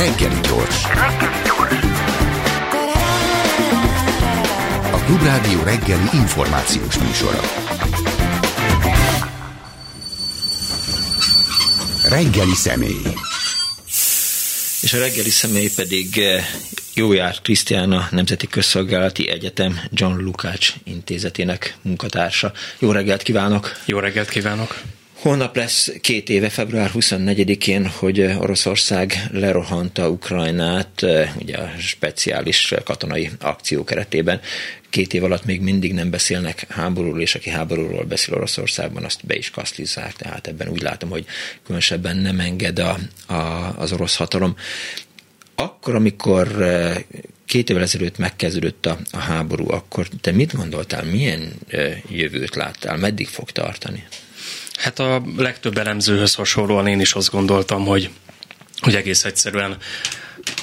Reggeli gyors. A Klubrádió reggeli információs műsora. Reggeli személy. És a reggeli személy pedig eh, Jójár Krisztiána Nemzeti Közszolgálati Egyetem John Lukács intézetének munkatársa. Jó reggelt kívánok! Jó reggelt kívánok! Holnap lesz két éve, február 24-én, hogy Oroszország lerohanta Ukrajnát, eh, ugye a speciális katonai akció keretében. Két év alatt még mindig nem beszélnek háborúról, és aki háborúról beszél Oroszországban, azt be is kaszlizzák, tehát ebben úgy látom, hogy különösebben nem enged a, a, az orosz hatalom. Akkor, amikor eh, két évvel ezelőtt megkezdődött a, a háború, akkor te mit gondoltál, milyen eh, jövőt láttál, meddig fog tartani? Hát a legtöbb elemzőhöz hasonlóan én is azt gondoltam, hogy, hogy egész egyszerűen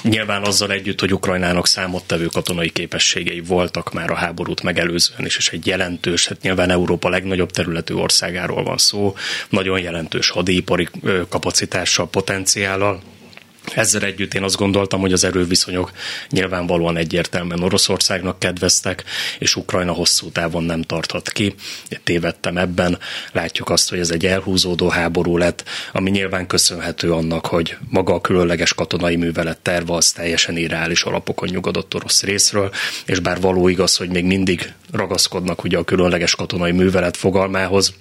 Nyilván azzal együtt, hogy Ukrajnának számottevő katonai képességei voltak már a háborút megelőzően is, és egy jelentős, hát nyilván Európa legnagyobb területű országáról van szó, nagyon jelentős hadipari kapacitással, potenciállal, ezzel együtt én azt gondoltam, hogy az erőviszonyok nyilvánvalóan egyértelműen Oroszországnak kedveztek, és Ukrajna hosszú távon nem tarthat ki. Tévedtem ebben. Látjuk azt, hogy ez egy elhúzódó háború lett, ami nyilván köszönhető annak, hogy maga a különleges katonai művelet terve az teljesen irreális alapokon nyugodott orosz részről, és bár való igaz, hogy még mindig ragaszkodnak ugye a különleges katonai művelet fogalmához,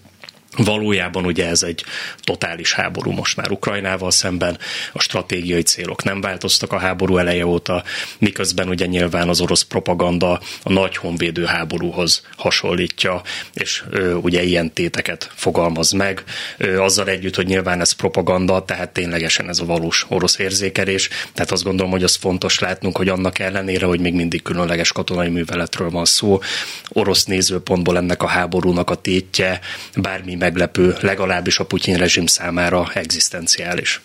Valójában ugye ez egy totális háború most már Ukrajnával szemben, a stratégiai célok nem változtak a háború eleje óta, miközben ugye nyilván az orosz propaganda a nagy honvédő háborúhoz hasonlítja, és ö, ugye ilyen téteket fogalmaz meg, ö, azzal együtt, hogy nyilván ez propaganda, tehát ténylegesen ez a valós orosz érzékelés, tehát azt gondolom, hogy az fontos látnunk, hogy annak ellenére, hogy még mindig különleges katonai műveletről van szó, orosz nézőpontból ennek a háborúnak a tétje bármi meglepő, legalábbis a Putyin rezsim számára egzisztenciális.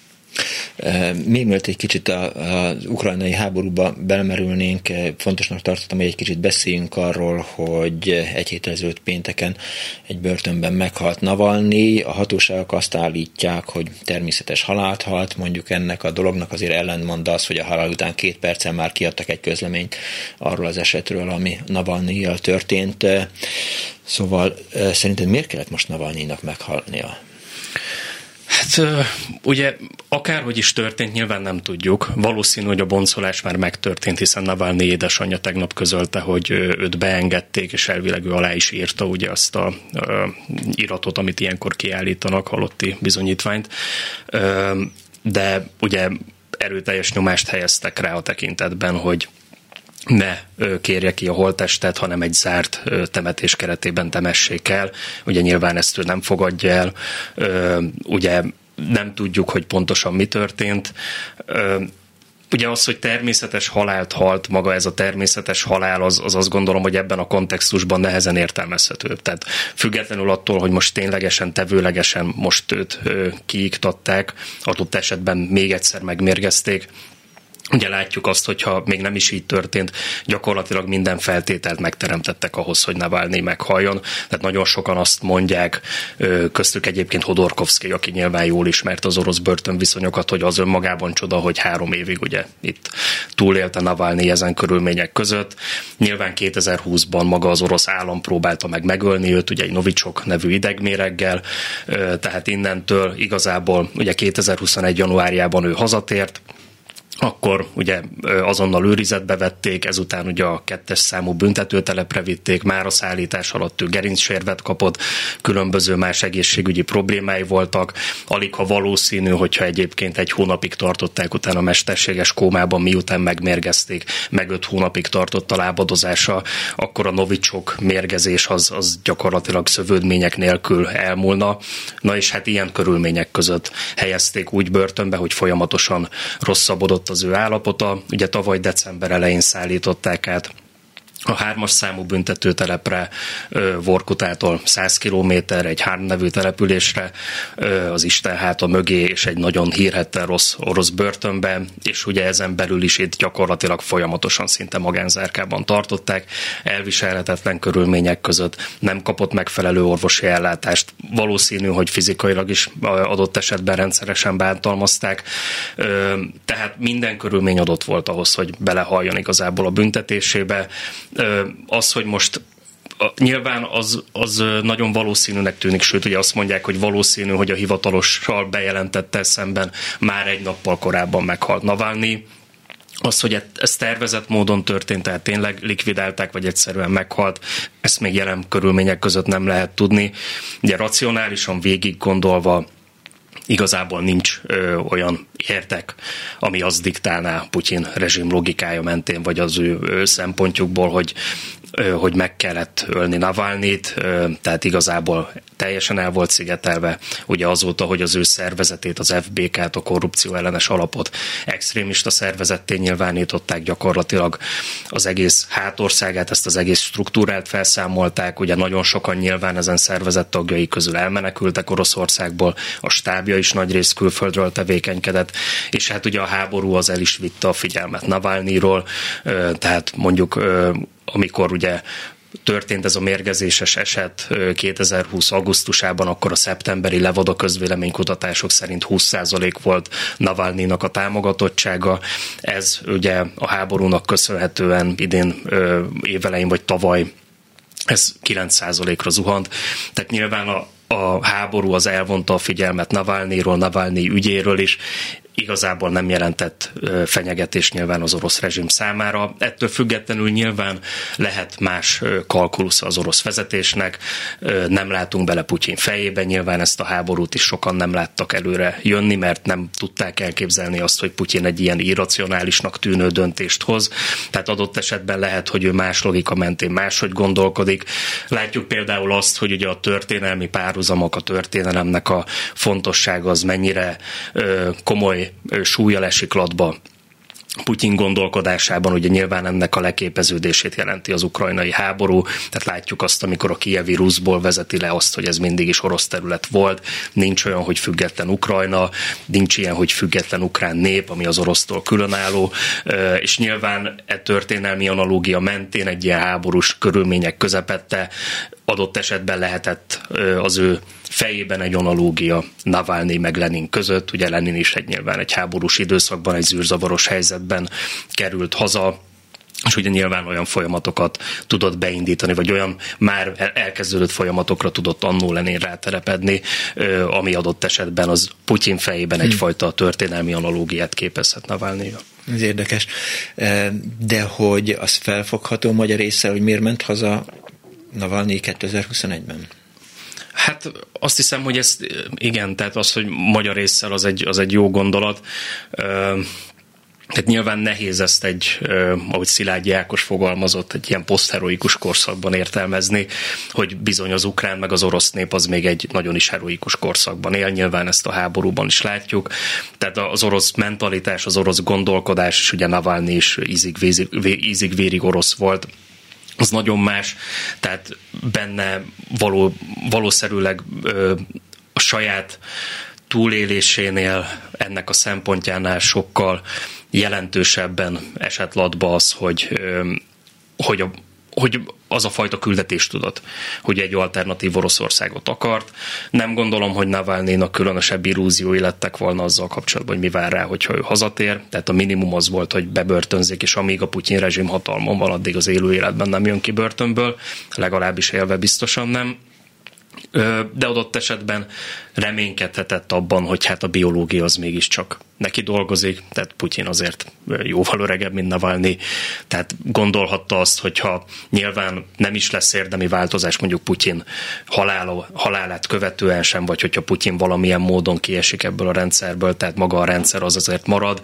Még mielőtt egy kicsit az ukrajnai háborúba belemerülnénk, fontosnak tartottam, hogy egy kicsit beszéljünk arról, hogy egy héttel ezelőtt pénteken egy börtönben meghalt Navalnyi. A hatóságok azt állítják, hogy természetes halált halt, mondjuk ennek a dolognak azért ellentmond az, hogy a halál után két percen már kiadtak egy közleményt arról az esetről, ami navalnyi történt. Szóval szerinted miért kellett most Navalnyinak meghalnia? Hát ugye akárhogy is történt, nyilván nem tudjuk. Valószínű, hogy a boncolás már megtörtént, hiszen Navalnyi édesanyja tegnap közölte, hogy őt beengedték, és elvileg ő alá is írta ugye azt a uh, iratot, amit ilyenkor kiállítanak, halotti bizonyítványt. Uh, de ugye erőteljes nyomást helyeztek rá a tekintetben, hogy ne kérje ki a holttestet, hanem egy zárt temetés keretében temessék el. Ugye nyilván ezt ő nem fogadja el. Ugye nem tudjuk, hogy pontosan mi történt. Ugye az, hogy természetes halált halt, maga ez a természetes halál, az, az azt gondolom, hogy ebben a kontextusban nehezen értelmezhető. Tehát függetlenül attól, hogy most ténylegesen, tevőlegesen most őt kiiktatták, adott esetben még egyszer megmérgezték, Ugye látjuk azt, hogyha még nem is így történt, gyakorlatilag minden feltételt megteremtettek ahhoz, hogy Navalnyi meghalljon. Tehát nagyon sokan azt mondják, köztük egyébként Hodorkovszki, aki nyilván jól ismert az orosz börtönviszonyokat, hogy az önmagában csoda, hogy három évig ugye itt túlélte Navalnyi ezen körülmények között. Nyilván 2020-ban maga az orosz állam próbálta meg megölni őt, ugye egy Novicsok nevű idegméreggel, tehát innentől igazából ugye 2021. januárjában ő hazatért, akkor ugye azonnal őrizetbe vették, ezután ugye a kettes számú büntetőtelepre vitték, már a szállítás alatt ő gerincsérvet kapott, különböző más egészségügyi problémái voltak, alig ha valószínű, hogyha egyébként egy hónapig tartották utána mesterséges kómában, miután megmérgezték, meg öt hónapig tartott a lábadozása, akkor a novicsok mérgezés az, az gyakorlatilag szövődmények nélkül elmúlna. Na és hát ilyen körülmények között helyezték úgy börtönbe, hogy folyamatosan rosszabbodott az ő állapota. Ugye tavaly december elején szállították át a hármas számú büntetőtelepre, Vorkutától 100 kilométer, egy három nevű településre, az Isten háta mögé, és egy nagyon hírhettel rossz orosz börtönbe, és ugye ezen belül is itt gyakorlatilag folyamatosan szinte magánzárkában tartották, elviselhetetlen körülmények között nem kapott megfelelő orvosi ellátást. Valószínű, hogy fizikailag is adott esetben rendszeresen bántalmazták, tehát minden körülmény adott volt ahhoz, hogy belehalljon igazából a büntetésébe az, hogy most nyilván az, az nagyon valószínűnek tűnik, sőt ugye azt mondják, hogy valószínű, hogy a hivatalossal bejelentette szemben már egy nappal korábban meghalt Navalnyi. Az, hogy ez tervezett módon történt, tehát tényleg likvidálták, vagy egyszerűen meghalt, ezt még jelen körülmények között nem lehet tudni. Ugye racionálisan végig gondolva igazából nincs ö, olyan értek, ami azt diktálná Putyin rezsim logikája mentén, vagy az ő, ő szempontjukból, hogy hogy meg kellett ölni Navalnyit, tehát igazából teljesen el volt szigetelve, ugye azóta, hogy az ő szervezetét, az FBK-t, a korrupció ellenes alapot extrémista szervezetté nyilvánították gyakorlatilag. Az egész hátországát, ezt az egész struktúrát felszámolták, ugye nagyon sokan nyilván ezen szervezet tagjai közül elmenekültek Oroszországból, a stábja is nagy rész külföldről tevékenykedett, és hát ugye a háború az el is vitte a figyelmet Navalnyiról, tehát mondjuk amikor ugye történt ez a mérgezéses eset 2020. augusztusában, akkor a szeptemberi Levada közvéleménykutatások szerint 20% volt Navalnyinak a támogatottsága. Ez ugye a háborúnak köszönhetően idén évelején vagy tavaly ez 9%-ra zuhant. Tehát nyilván a, a háború az elvonta a figyelmet Navalnyiról, Navalnyi ügyéről is, igazából nem jelentett fenyegetés nyilván az orosz rezsim számára. Ettől függetlenül nyilván lehet más kalkulusz az orosz vezetésnek, nem látunk bele Putyin fejébe, nyilván ezt a háborút is sokan nem láttak előre jönni, mert nem tudták elképzelni azt, hogy Putyin egy ilyen irracionálisnak tűnő döntést hoz. Tehát adott esetben lehet, hogy ő más logika mentén máshogy gondolkodik. Látjuk például azt, hogy ugye a történelmi párhuzamok, a történelemnek a fontossága az mennyire komoly súlya esik latba Putyin gondolkodásában ugye nyilván ennek a leképeződését jelenti az ukrajnai háború, tehát látjuk azt, amikor a kievi Ruszból vezeti le azt, hogy ez mindig is orosz terület volt, nincs olyan, hogy független Ukrajna, nincs ilyen, hogy független ukrán nép, ami az orosztól különálló, és nyilván e történelmi analógia mentén egy ilyen háborús körülmények közepette adott esetben lehetett az ő fejében egy analógia Navalnyi meg Lenin között. Ugye Lenin is egy nyilván egy háborús időszakban, egy zűrzavaros helyzetben került haza, és ugye nyilván olyan folyamatokat tudott beindítani, vagy olyan már elkezdődött folyamatokra tudott annó Lenin ráterepedni, ami adott esetben az Putyin fejében hm. egyfajta történelmi analógiát képezhet Navalnyi. Ez érdekes. De hogy az felfogható magyar része, hogy miért ment haza Navalnyi 2021-ben? Hát azt hiszem, hogy ez igen, tehát az, hogy magyar résszel az egy, az egy jó gondolat. Tehát nyilván nehéz ezt egy, ahogy Szilágyi Ákos fogalmazott, egy ilyen posztheroikus korszakban értelmezni, hogy bizony az ukrán meg az orosz nép az még egy nagyon is heroikus korszakban él, nyilván ezt a háborúban is látjuk. Tehát az orosz mentalitás, az orosz gondolkodás, és ugye Navalnyi is ízig-vérig orosz volt, az nagyon más, tehát benne való, valószerűleg ö, a saját túlélésénél, ennek a szempontjánál sokkal jelentősebben esett latba az, hogy, hogy a hogy az a fajta küldetés tudott, hogy egy alternatív Oroszországot akart. Nem gondolom, hogy Navalnynak különösebb illúziói lettek volna azzal kapcsolatban, hogy mi vár rá, hogyha ő hazatér. Tehát a minimum az volt, hogy bebörtönzik, és amíg a Putyin rezsim hatalmon van, addig az élő életben nem jön ki börtönből, legalábbis élve biztosan nem de adott esetben reménykedhetett abban, hogy hát a biológia az mégiscsak neki dolgozik, tehát Putyin azért jóval öregebb, mint Navalnyi, tehát gondolhatta azt, hogyha nyilván nem is lesz érdemi változás mondjuk Putyin halála, halálát követően sem, vagy hogyha Putyin valamilyen módon kiesik ebből a rendszerből, tehát maga a rendszer az azért marad,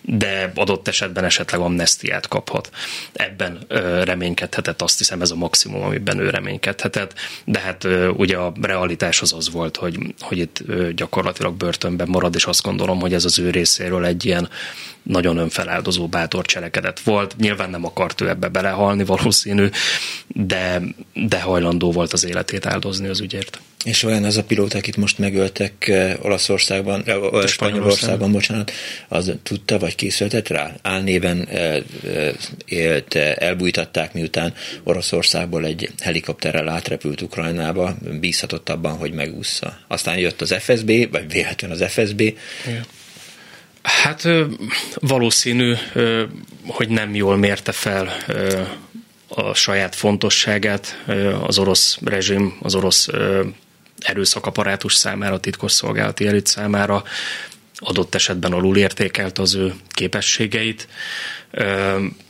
de adott esetben esetleg amnestiát kaphat. Ebben reménykedhetett, azt hiszem ez a maximum, amiben ő reménykedhetett, de hát ugye a realitás az az volt, hogy, hogy itt gyakorlatilag börtönben marad, és azt gondolom, hogy ez az ő részéről egy ilyen nagyon önfeláldozó bátor cselekedet volt. Nyilván nem akart ő ebbe belehalni valószínű, de, de hajlandó volt az életét áldozni az ügyért. És olyan az a pilóta, akit most megöltek eh, Olaszországban, eh, Spanyolországban, bocsánat, az tudta, vagy készültet rá? Álnéven eh, élt, elbújtatták, miután Oroszországból egy helikopterrel átrepült Ukrajnába, bízhatott abban, hogy megúszza. Aztán jött az FSB, vagy véletlenül az FSB, Igen. Hát valószínű, hogy nem jól mérte fel a saját fontosságát az orosz rezsim, az orosz erőszakaparátus számára, a titkosszolgálati elit számára, adott esetben alulértékelt az ő képességeit,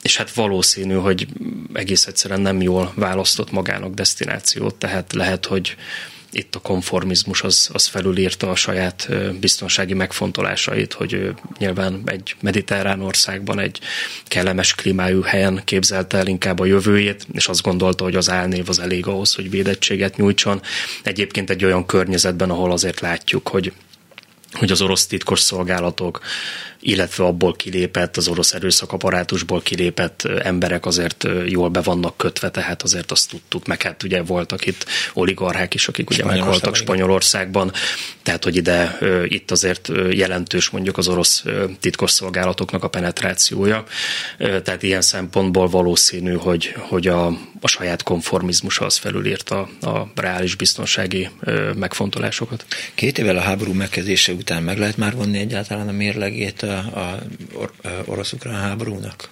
és hát valószínű, hogy egész egyszerűen nem jól választott magának destinációt, tehát lehet, hogy itt a konformizmus az, az felülírta a saját biztonsági megfontolásait, hogy nyilván egy mediterrán országban, egy kellemes klímájú helyen képzelte el inkább a jövőjét, és azt gondolta, hogy az álnév az elég ahhoz, hogy védettséget nyújtson. Egyébként egy olyan környezetben, ahol azért látjuk, hogy hogy az orosz titkos szolgálatok, illetve abból kilépett, az orosz erőszakaparátusból kilépett emberek azért jól be vannak kötve, tehát azért azt tudtuk, meg hát ugye voltak itt oligarchák is, akik ugye meghaltak Spanyolországban, tehát hogy ide itt azért jelentős mondjuk az orosz titkos szolgálatoknak a penetrációja, tehát ilyen szempontból valószínű, hogy, hogy a, a saját konformizmusa az felülírta a reális biztonsági megfontolásokat. Két évvel a háború megkezdése után meg lehet már vonni egyáltalán a mérlegét a, orosz-ukrán háborúnak?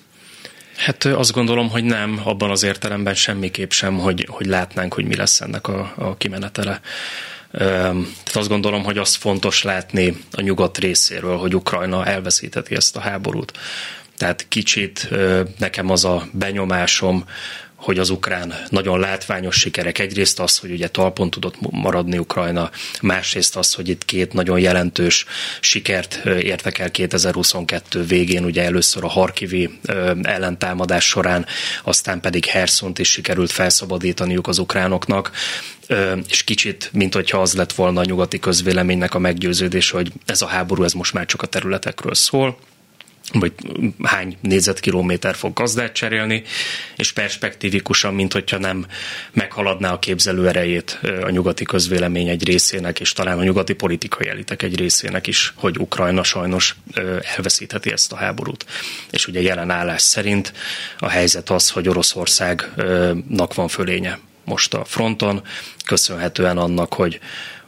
Hát azt gondolom, hogy nem, abban az értelemben semmiképp sem, hogy, hogy látnánk, hogy mi lesz ennek a, a kimenetele. Tehát azt gondolom, hogy az fontos látni a nyugat részéről, hogy Ukrajna elveszíteti ezt a háborút. Tehát kicsit nekem az a benyomásom, hogy az ukrán nagyon látványos sikerek. Egyrészt az, hogy ugye talpon tudott maradni Ukrajna, másrészt az, hogy itt két nagyon jelentős sikert értek el 2022 végén, ugye először a Harkivi ellentámadás során, aztán pedig Herszont is sikerült felszabadítaniuk az ukránoknak és kicsit, mint hogyha az lett volna a nyugati közvéleménynek a meggyőződés, hogy ez a háború, ez most már csak a területekről szól, vagy hány négyzetkilométer fog gazdát cserélni, és perspektívikusan, mint hogyha nem meghaladná a képzelő erejét a nyugati közvélemény egy részének, és talán a nyugati politikai elitek egy részének is, hogy Ukrajna sajnos elveszítheti ezt a háborút. És ugye jelen állás szerint a helyzet az, hogy Oroszországnak van fölénye most a fronton, köszönhetően annak, hogy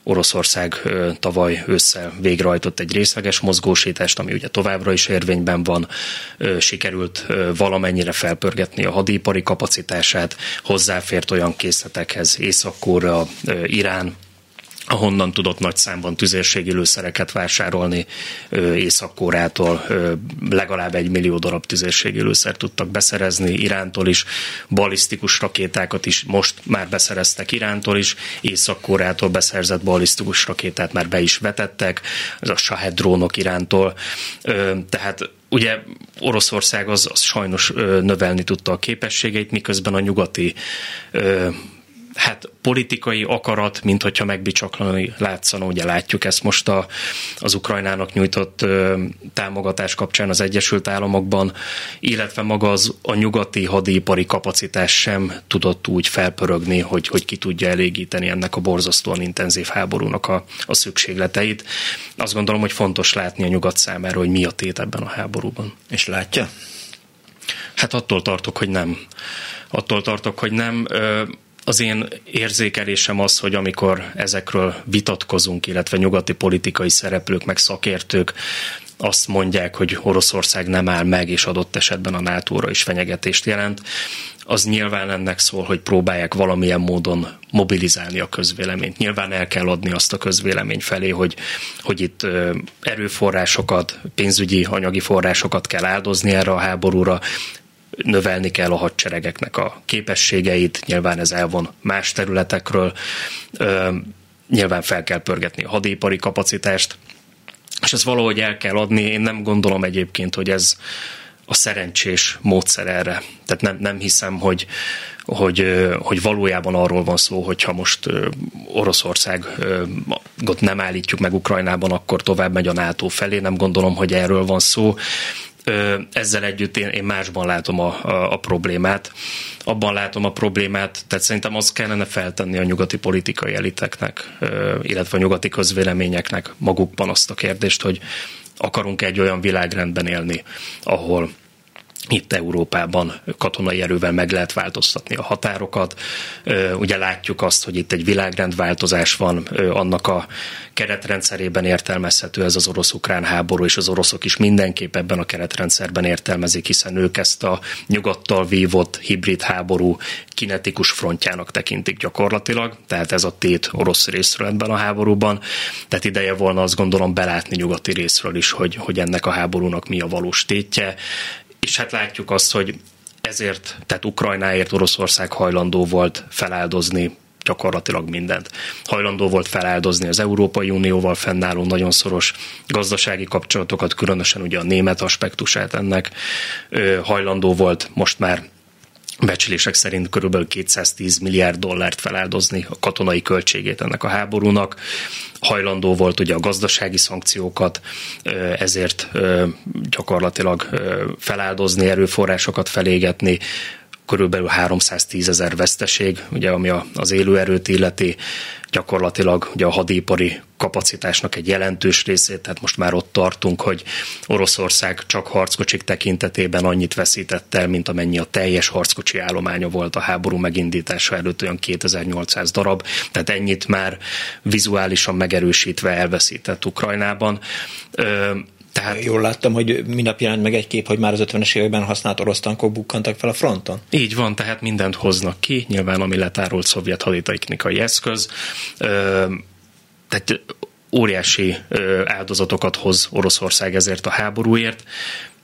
Oroszország tavaly ősszel végrehajtott egy részleges mozgósítást, ami ugye továbbra is érvényben van, sikerült valamennyire felpörgetni a hadipari kapacitását, hozzáfért olyan készletekhez észak Irán, ahonnan tudott nagy számban tüzérségi lőszereket vásárolni Észak-Kórától, legalább egy millió darab tüzérségi lőszert tudtak beszerezni Irántól is, balisztikus rakétákat is most már beszereztek Irántól is, Észak-Kórától beszerzett balisztikus rakétát már be is vetettek, ez a Shahed drónok Irántól, tehát ugye Oroszország az, az sajnos növelni tudta a képességeit, miközben a nyugati hát politikai akarat, mint hogyha megbicsaklani látszana, ugye látjuk ezt most a, az Ukrajnának nyújtott ö, támogatás kapcsán az Egyesült Államokban, illetve maga az a nyugati hadipari kapacitás sem tudott úgy felpörögni, hogy, hogy ki tudja elégíteni ennek a borzasztóan intenzív háborúnak a, a szükségleteit. Azt gondolom, hogy fontos látni a nyugat számára, hogy mi a tét ebben a háborúban. És látja? Hát attól tartok, hogy nem. Attól tartok, hogy nem az én érzékelésem az, hogy amikor ezekről vitatkozunk, illetve nyugati politikai szereplők, meg szakértők azt mondják, hogy Oroszország nem áll meg, és adott esetben a nato is fenyegetést jelent, az nyilván ennek szól, hogy próbálják valamilyen módon mobilizálni a közvéleményt. Nyilván el kell adni azt a közvélemény felé, hogy, hogy itt erőforrásokat, pénzügyi, anyagi forrásokat kell áldozni erre a háborúra, növelni kell a hadseregeknek a képességeit, nyilván ez elvon más területekről, nyilván fel kell pörgetni a hadipari kapacitást, és ezt valahogy el kell adni. Én nem gondolom egyébként, hogy ez a szerencsés módszer erre. Tehát nem, nem hiszem, hogy, hogy, hogy valójában arról van szó, hogyha most Oroszországot nem állítjuk meg Ukrajnában, akkor tovább megy a NATO felé. Nem gondolom, hogy erről van szó ezzel együtt én, én másban látom a, a, a problémát. Abban látom a problémát, tehát szerintem azt kellene feltenni a nyugati politikai eliteknek, illetve a nyugati közvéleményeknek magukban azt a kérdést, hogy akarunk egy olyan világrendben élni, ahol itt Európában katonai erővel meg lehet változtatni a határokat. Ugye látjuk azt, hogy itt egy világrendváltozás van, annak a keretrendszerében értelmezhető ez az orosz-ukrán háború, és az oroszok is mindenképp ebben a keretrendszerben értelmezik, hiszen ők ezt a nyugattal vívott hibrid háború kinetikus frontjának tekintik gyakorlatilag, tehát ez a tét orosz részről ebben a háborúban. Tehát ideje volna azt gondolom belátni nyugati részről is, hogy, hogy ennek a háborúnak mi a valós tétje, és hát látjuk azt, hogy ezért, tehát Ukrajnáért Oroszország hajlandó volt feláldozni gyakorlatilag mindent. Hajlandó volt feláldozni az Európai Unióval fennálló nagyon szoros gazdasági kapcsolatokat, különösen ugye a német aspektusát ennek. Hajlandó volt most már becslések szerint körülbelül 210 milliárd dollárt feláldozni a katonai költségét ennek a háborúnak. Hajlandó volt ugye a gazdasági szankciókat, ezért gyakorlatilag feláldozni, erőforrásokat felégetni, körülbelül 310 ezer veszteség, ugye, ami az élőerőt illeti, gyakorlatilag ugye a hadipari kapacitásnak egy jelentős részét, tehát most már ott tartunk, hogy Oroszország csak harckocsik tekintetében annyit veszített el, mint amennyi a teljes harckocsi állománya volt a háború megindítása előtt, olyan 2800 darab, tehát ennyit már vizuálisan megerősítve elveszített Ukrajnában. Tehát, Jól láttam, hogy minap jelent meg egy kép, hogy már az 50-es években használt orosz tankok bukkantak fel a fronton. Így van, tehát mindent hoznak ki, nyilván ami letárolt szovjet haditechnikai eszköz. Tehát óriási áldozatokat hoz Oroszország ezért a háborúért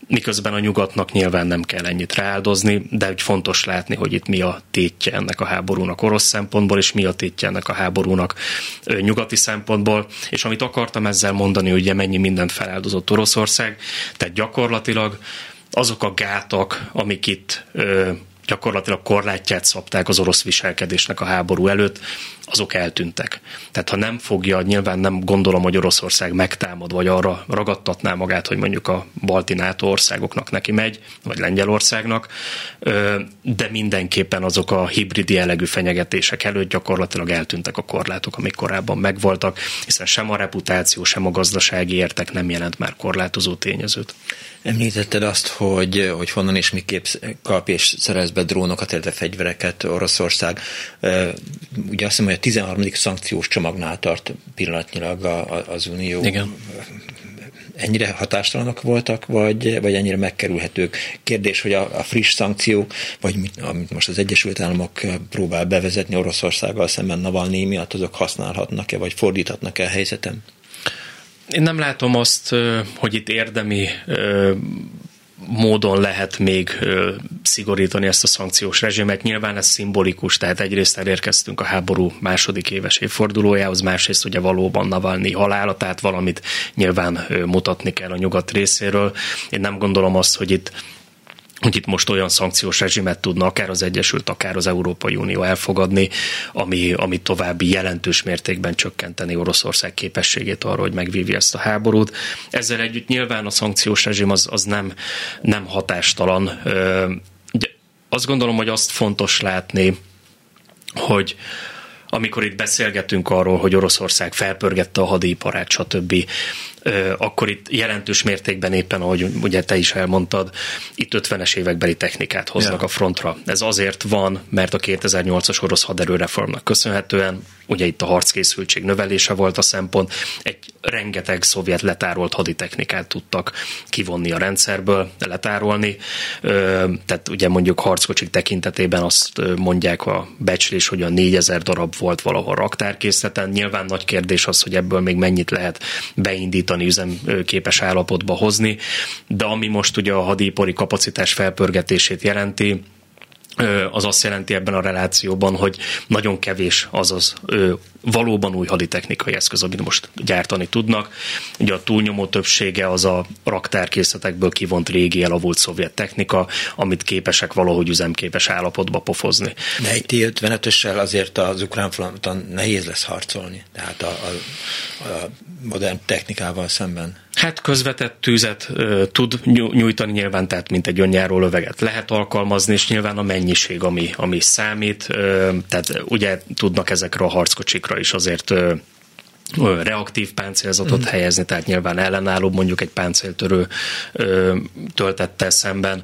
miközben a nyugatnak nyilván nem kell ennyit rááldozni, de hogy fontos látni, hogy itt mi a tétje ennek a háborúnak orosz szempontból, és mi a tétje ennek a háborúnak nyugati szempontból. És amit akartam ezzel mondani, ugye mennyi mindent feláldozott Oroszország, tehát gyakorlatilag azok a gátak, amik itt gyakorlatilag korlátját szabták az orosz viselkedésnek a háború előtt, azok eltűntek. Tehát ha nem fogja, nyilván nem gondolom, hogy Oroszország megtámad, vagy arra ragadtatná magát, hogy mondjuk a balti NATO országoknak neki megy, vagy Lengyelországnak, de mindenképpen azok a hibrid jellegű fenyegetések előtt gyakorlatilag eltűntek a korlátok, amik korábban megvoltak, hiszen sem a reputáció, sem a gazdasági értek nem jelent már korlátozó tényezőt. Említetted azt, hogy, hogy honnan és miképp kap és szerez be drónokat, illetve fegyvereket Oroszország. Ugye azt hiszem, hogy a 13. szankciós csomagnál tart pillanatnyilag az Unió. Igen ennyire hatástalanok voltak, vagy, vagy ennyire megkerülhetők. Kérdés, hogy a, a friss szankciók, vagy mit, amit most az Egyesült Államok próbál bevezetni Oroszországgal szemben Navalnyi miatt, azok használhatnak-e, vagy fordíthatnak-e a helyzetem? Én nem látom azt, hogy itt érdemi módon lehet még szigorítani ezt a szankciós rezsimet. Nyilván ez szimbolikus, tehát egyrészt elérkeztünk a háború második éves évfordulójához, másrészt ugye valóban Navalnyi halála, tehát valamit nyilván mutatni kell a nyugat részéről. Én nem gondolom azt, hogy itt hogy itt most olyan szankciós rezsimet tudna akár az Egyesült, akár az Európai Unió elfogadni, ami, ami további jelentős mértékben csökkenteni Oroszország képességét arra, hogy megvívja ezt a háborút. Ezzel együtt nyilván a szankciós rezsim az, az nem, nem hatástalan. Azt gondolom, hogy azt fontos látni, hogy amikor itt beszélgetünk arról, hogy Oroszország felpörgette a hadiparát, stb., akkor itt jelentős mértékben éppen, ahogy ugye te is elmondtad, itt 50-es évekbeli technikát hoznak ja. a frontra. Ez azért van, mert a 2008-as orosz haderőreformnak köszönhetően, ugye itt a harckészültség növelése volt a szempont, egy rengeteg szovjet letárolt haditechnikát tudtak kivonni a rendszerből, letárolni. Tehát ugye mondjuk harckocsik tekintetében azt mondják a becslés, hogy a 4000 darab volt valahol raktárkészleten. Nyilván nagy kérdés az, hogy ebből még mennyit lehet beindítani, üzemképes állapotba hozni, de ami most ugye a hadipari kapacitás felpörgetését jelenti, az azt jelenti ebben a relációban, hogy nagyon kevés az az valóban új haditechnikai eszköz, amit most gyártani tudnak. Ugye a túlnyomó többsége az a raktárkészletekből kivont régi elavult szovjet technika, amit képesek valahogy üzemképes állapotba pofozni. De egy T-55-össel azért az ukrán fronton nehéz lesz harcolni, tehát a, a, a modern technikával szemben. Hát közvetett tűzet ö, tud nyújtani nyilván, tehát mint egy önjáró löveget lehet alkalmazni, és nyilván a mennyiség, ami, ami számít, ö, tehát ugye tudnak ezekre a harckocsikra is azért ö, reaktív páncélzatot mm. helyezni, tehát nyilván ellenállóbb mondjuk egy páncéltörő ö, töltettel szemben,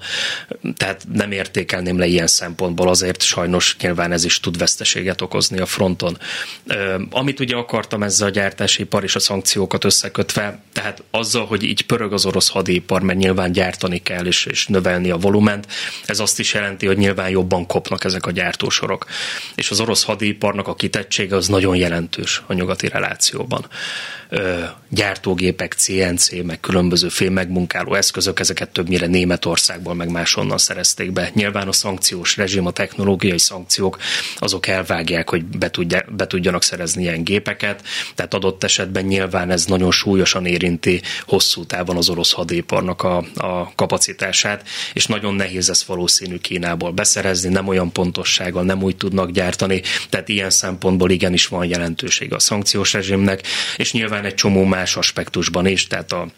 tehát nem értékelném le ilyen szempontból, azért sajnos nyilván ez is tud veszteséget okozni a fronton. Ö, amit ugye akartam ezzel a gyártási ipar és a szankciókat összekötve, tehát azzal, hogy így pörög az orosz hadipar, mert nyilván gyártani kell és, és növelni a volument, ez azt is jelenti, hogy nyilván jobban kopnak ezek a gyártósorok. És az orosz hadiparnak a kitettsége az nagyon jelentős a nyugati reláció generációban. Gyártógépek, CNC, meg különböző fémmegmunkáló eszközök, ezeket többnyire Németországból, meg máshonnan szerezték be. Nyilván a szankciós rezsim, a technológiai szankciók, azok elvágják, hogy be, tudja, be tudjanak szerezni ilyen gépeket, tehát adott esetben nyilván ez nagyon súlyosan érinti hosszú távon az orosz hadiparnak a, a kapacitását, és nagyon nehéz ezt valószínű Kínából beszerezni, nem olyan pontossággal, nem úgy tudnak gyártani, tehát ilyen szempontból igenis van jelentőség a szankciós rezsimnek, és nyilván egy csomó más aspektusban is, tehát a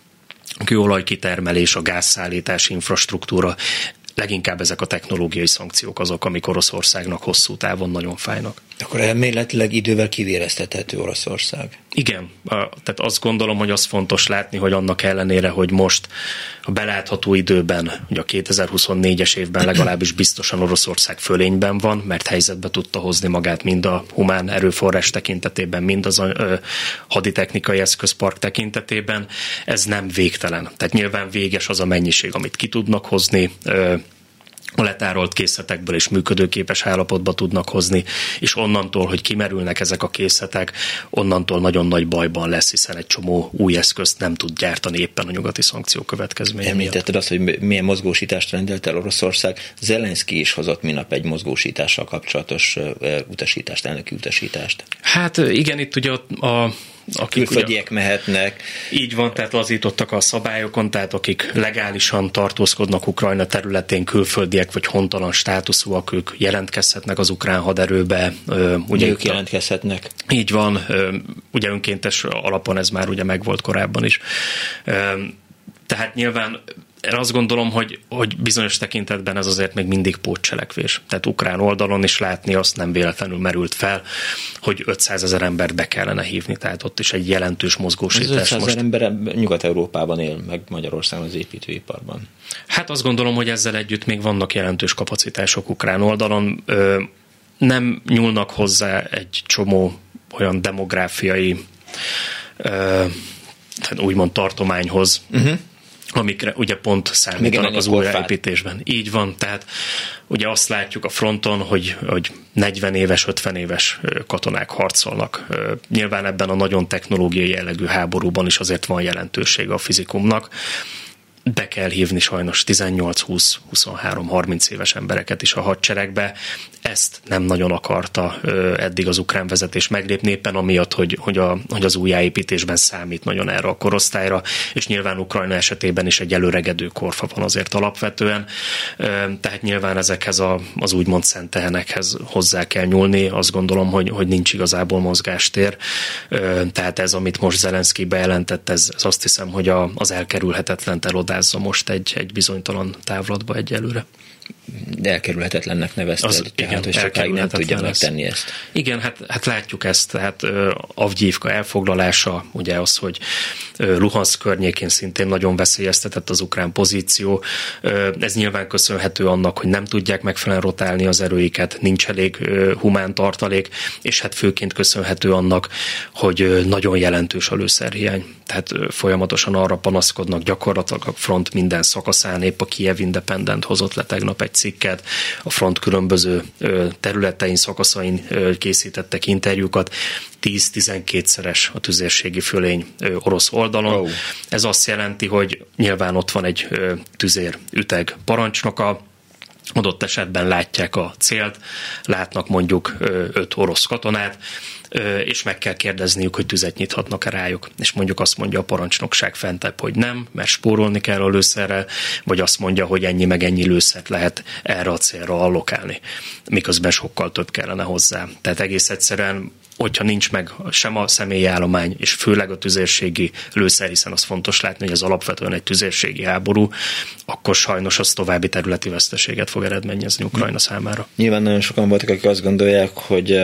kőolajkitermelés, a gázszállítási infrastruktúra, leginkább ezek a technológiai szankciók azok, amik Oroszországnak hosszú távon nagyon fájnak. Akkor elméletileg idővel kivéreztethető Oroszország. Igen, tehát azt gondolom, hogy az fontos látni, hogy annak ellenére, hogy most a belátható időben, ugye a 2024-es évben legalábbis biztosan Oroszország fölényben van, mert helyzetbe tudta hozni magát mind a humán erőforrás tekintetében, mind az a haditechnikai eszközpark tekintetében, ez nem végtelen. Tehát nyilván véges az a mennyiség, amit ki tudnak hozni, a letárolt készletekből is működőképes állapotba tudnak hozni, és onnantól, hogy kimerülnek ezek a készletek, onnantól nagyon nagy bajban lesz, hiszen egy csomó új eszközt nem tud gyártani éppen a nyugati szankció következménye Említetted azt, hogy milyen mozgósítást rendelt el Oroszország. Zelenszky is hozott minap egy mozgósítással kapcsolatos utasítást, elnöki utasítást. Hát igen, itt ugye a, a akik külföldiek ugye, mehetnek. Így van, tehát lazítottak a szabályokon, tehát akik legálisan tartózkodnak Ukrajna területén, külföldiek vagy hontalan státuszúak, ők jelentkezhetnek az ukrán haderőbe. Ugye ők jelentkezhetnek. Így van, ugye önkéntes alapon ez már ugye megvolt korábban is. Tehát nyilván én azt gondolom, hogy, hogy bizonyos tekintetben ez azért még mindig pótcselekvés. Tehát ukrán oldalon is látni azt nem véletlenül merült fel, hogy 500 ezer embert be kellene hívni, tehát ott is egy jelentős mozgósítás. Az 500 ezer ember Nyugat-Európában él, meg Magyarországon az építőiparban. Hát azt gondolom, hogy ezzel együtt még vannak jelentős kapacitások ukrán oldalon. Nem nyúlnak hozzá egy csomó olyan demográfiai ö, úgymond tartományhoz, uh-huh amikre ugye pont számítanak az újraépítésben. Így van, tehát ugye azt látjuk a fronton, hogy, hogy 40 éves, 50 éves katonák harcolnak. Nyilván ebben a nagyon technológiai jellegű háborúban is azért van jelentősége a fizikumnak be kell hívni sajnos 18, 20, 23, 30 éves embereket is a hadseregbe. Ezt nem nagyon akarta eddig az ukrán vezetés meglépni, éppen amiatt, hogy, hogy, a, hogy az újjáépítésben számít nagyon erre a korosztályra, és nyilván Ukrajna esetében is egy előregedő korfa van azért alapvetően. Tehát nyilván ezekhez a, az úgymond szent tehenekhez hozzá kell nyúlni. Azt gondolom, hogy, hogy nincs igazából mozgástér. Tehát ez, amit most Zelenszky bejelentett, ez, ez azt hiszem, hogy a, az elkerülhetetlen elodás tisztázza most egy, egy bizonytalan távlatba egyelőre de elkerülhetetlennek nevezted, az, tehát igen, hogy sokáig nem tudja megtenni ezt. Igen, hát, hát látjuk ezt, tehát Avgyívka elfoglalása, ugye az, hogy uh, Luhansk környékén szintén nagyon veszélyeztetett az ukrán pozíció. Ez nyilván köszönhető annak, hogy nem tudják megfelelően rotálni az erőiket, nincs elég humán tartalék, és hát főként köszönhető annak, hogy nagyon jelentős a lőszerhiány. Tehát folyamatosan arra panaszkodnak gyakorlatilag a front minden szakaszán, épp a Kiev Independent hozott le tegnap egy cikket, a front különböző területein, szakaszain készítettek interjúkat, 10-12-szeres a tüzérségi fölény orosz oldalon. Oh. Ez azt jelenti, hogy nyilván ott van egy tüzér üteg parancsnoka, adott esetben látják a célt, látnak mondjuk öt orosz katonát, és meg kell kérdezniük, hogy tüzet nyithatnak-e rájuk. És mondjuk azt mondja a parancsnokság fentebb, hogy nem, mert spórolni kell a lőszerrel, vagy azt mondja, hogy ennyi meg ennyi lőszert lehet erre a célra allokálni, miközben sokkal több kellene hozzá. Tehát egész egyszerűen hogyha nincs meg sem a személyi állomány, és főleg a tüzérségi lőszer, hiszen az fontos látni, hogy ez alapvetően egy tüzérségi háború, akkor sajnos az további területi veszteséget fog eredményezni Ukrajna számára. Nyilván nagyon sokan voltak, akik azt gondolják, hogy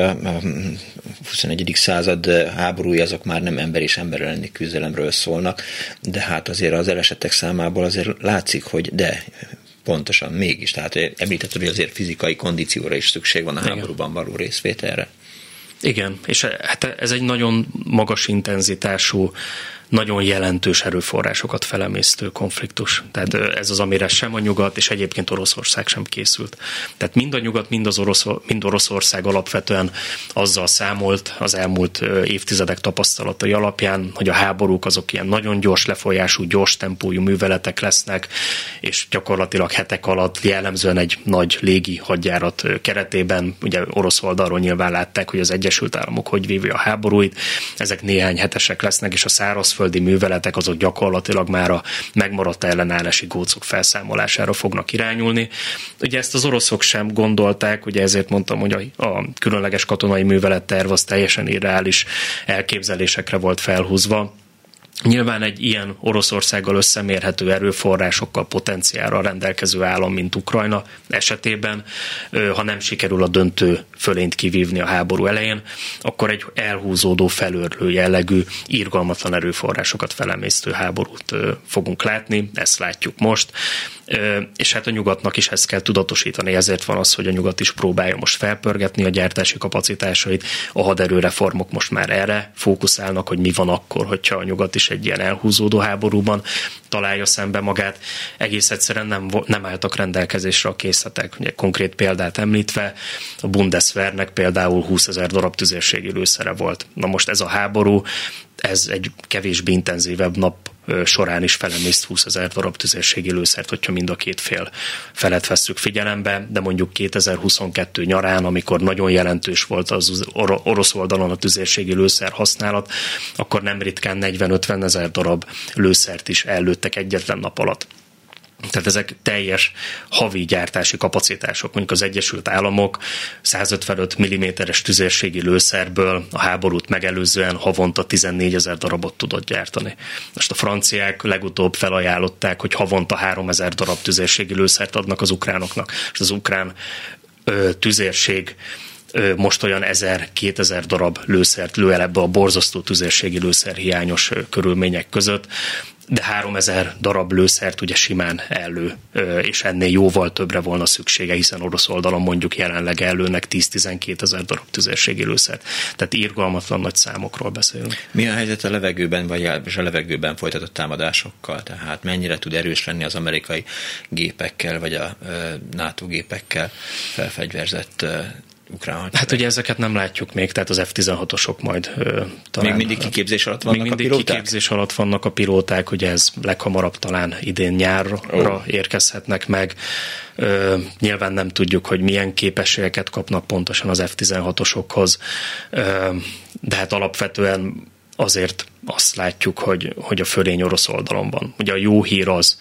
21. század háborúi azok már nem ember és ember elleni küzdelemről szólnak, de hát azért az elesetek számából azért látszik, hogy de pontosan mégis. Tehát említetted, hogy azért fizikai kondícióra is szükség van a háborúban való részvételre. Igen, és hát ez egy nagyon magas intenzitású nagyon jelentős erőforrásokat felemésztő konfliktus. Tehát ez az, amire sem a nyugat, és egyébként Oroszország sem készült. Tehát mind a nyugat, mind, az Orosz, mind Oroszország alapvetően azzal számolt az elmúlt évtizedek tapasztalatai alapján, hogy a háborúk azok ilyen nagyon gyors lefolyású, gyors tempójú műveletek lesznek, és gyakorlatilag hetek alatt jellemzően egy nagy légi hadjárat keretében, ugye orosz oldalról nyilván látták, hogy az Egyesült Államok hogy vívja a háborúit, ezek néhány hetesek lesznek, és a szárazföld szárazföldi műveletek azok gyakorlatilag már a megmaradt ellenállási gócok felszámolására fognak irányulni. Ugye ezt az oroszok sem gondolták, ugye ezért mondtam, hogy a, a különleges katonai műveletterv az teljesen irreális elképzelésekre volt felhúzva Nyilván egy ilyen Oroszországgal összemérhető erőforrásokkal, potenciálra rendelkező állam, mint Ukrajna esetében, ha nem sikerül a döntő fölényt kivívni a háború elején, akkor egy elhúzódó, felörlő jellegű, irgalmatlan erőforrásokat felemésztő háborút fogunk látni, ezt látjuk most és hát a nyugatnak is ezt kell tudatosítani, ezért van az, hogy a nyugat is próbálja most felpörgetni a gyártási kapacitásait, a haderőreformok most már erre fókuszálnak, hogy mi van akkor, hogyha a nyugat is egy ilyen elhúzódó háborúban találja szembe magát. Egész egyszerűen nem, nem álltak rendelkezésre a készletek. Ugye konkrét példát említve, a Bundeswehrnek például 20 ezer darab tüzérségi lőszere volt. Na most ez a háború, ez egy kevésbé intenzívebb nap során is felemészt 20 ezer darab tüzérségi lőszert, hogyha mind a két fél felet vesszük figyelembe, de mondjuk 2022 nyarán, amikor nagyon jelentős volt az orosz oldalon a tüzérségi lőszer használat, akkor nem ritkán 40-50 ezer darab lőszert is ellőttek egyetlen nap alatt. Tehát ezek teljes havi gyártási kapacitások. Mondjuk az Egyesült Államok 155 mm-es tüzérségi lőszerből a háborút megelőzően havonta 14 ezer darabot tudott gyártani. Most a franciák legutóbb felajánlották, hogy havonta 3 ezer darab tüzérségi lőszert adnak az ukránoknak. És az ukrán ö, tüzérség most olyan 1000-2000 darab lőszert lő el ebbe a borzasztó tüzérségi lőszer hiányos körülmények között de 3000 darab lőszert ugye simán elő, és ennél jóval többre volna szüksége, hiszen orosz oldalon mondjuk jelenleg előnek 10-12 ezer darab tüzérségi lőszert. Tehát írgalmatlan nagy számokról beszélünk. Mi a helyzet a levegőben, vagy a levegőben folytatott támadásokkal? Tehát mennyire tud erős lenni az amerikai gépekkel, vagy a NATO gépekkel felfegyverzett ukrán hadsereg. Hát ugye ezeket nem látjuk még, tehát az F-16-osok majd ö, talán... Még mindig kiképzés alatt vannak még mindig a pilóták? kiképzés alatt vannak a pilóták, ugye ez leghamarabb talán idén nyárra oh. érkezhetnek meg. Ö, nyilván nem tudjuk, hogy milyen képességeket kapnak pontosan az F-16-osokhoz, ö, de hát alapvetően azért azt látjuk, hogy, hogy a fölény orosz oldalon van. Ugye a jó hír az,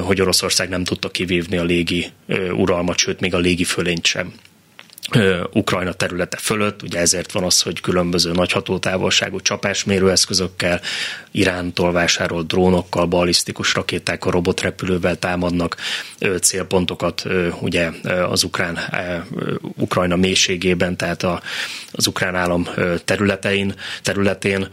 hogy Oroszország nem tudta kivívni a légi uralmat, sőt, még a légi fölényt sem. Ukrajna területe fölött, ugye ezért van az, hogy különböző nagy hatótávolságú csapásmérőeszközökkel, Irántól vásárolt drónokkal, balisztikus rakétákkal, robotrepülővel támadnak célpontokat ugye az ukrán, Ukrajna mélységében, tehát az ukrán állam területein, területén.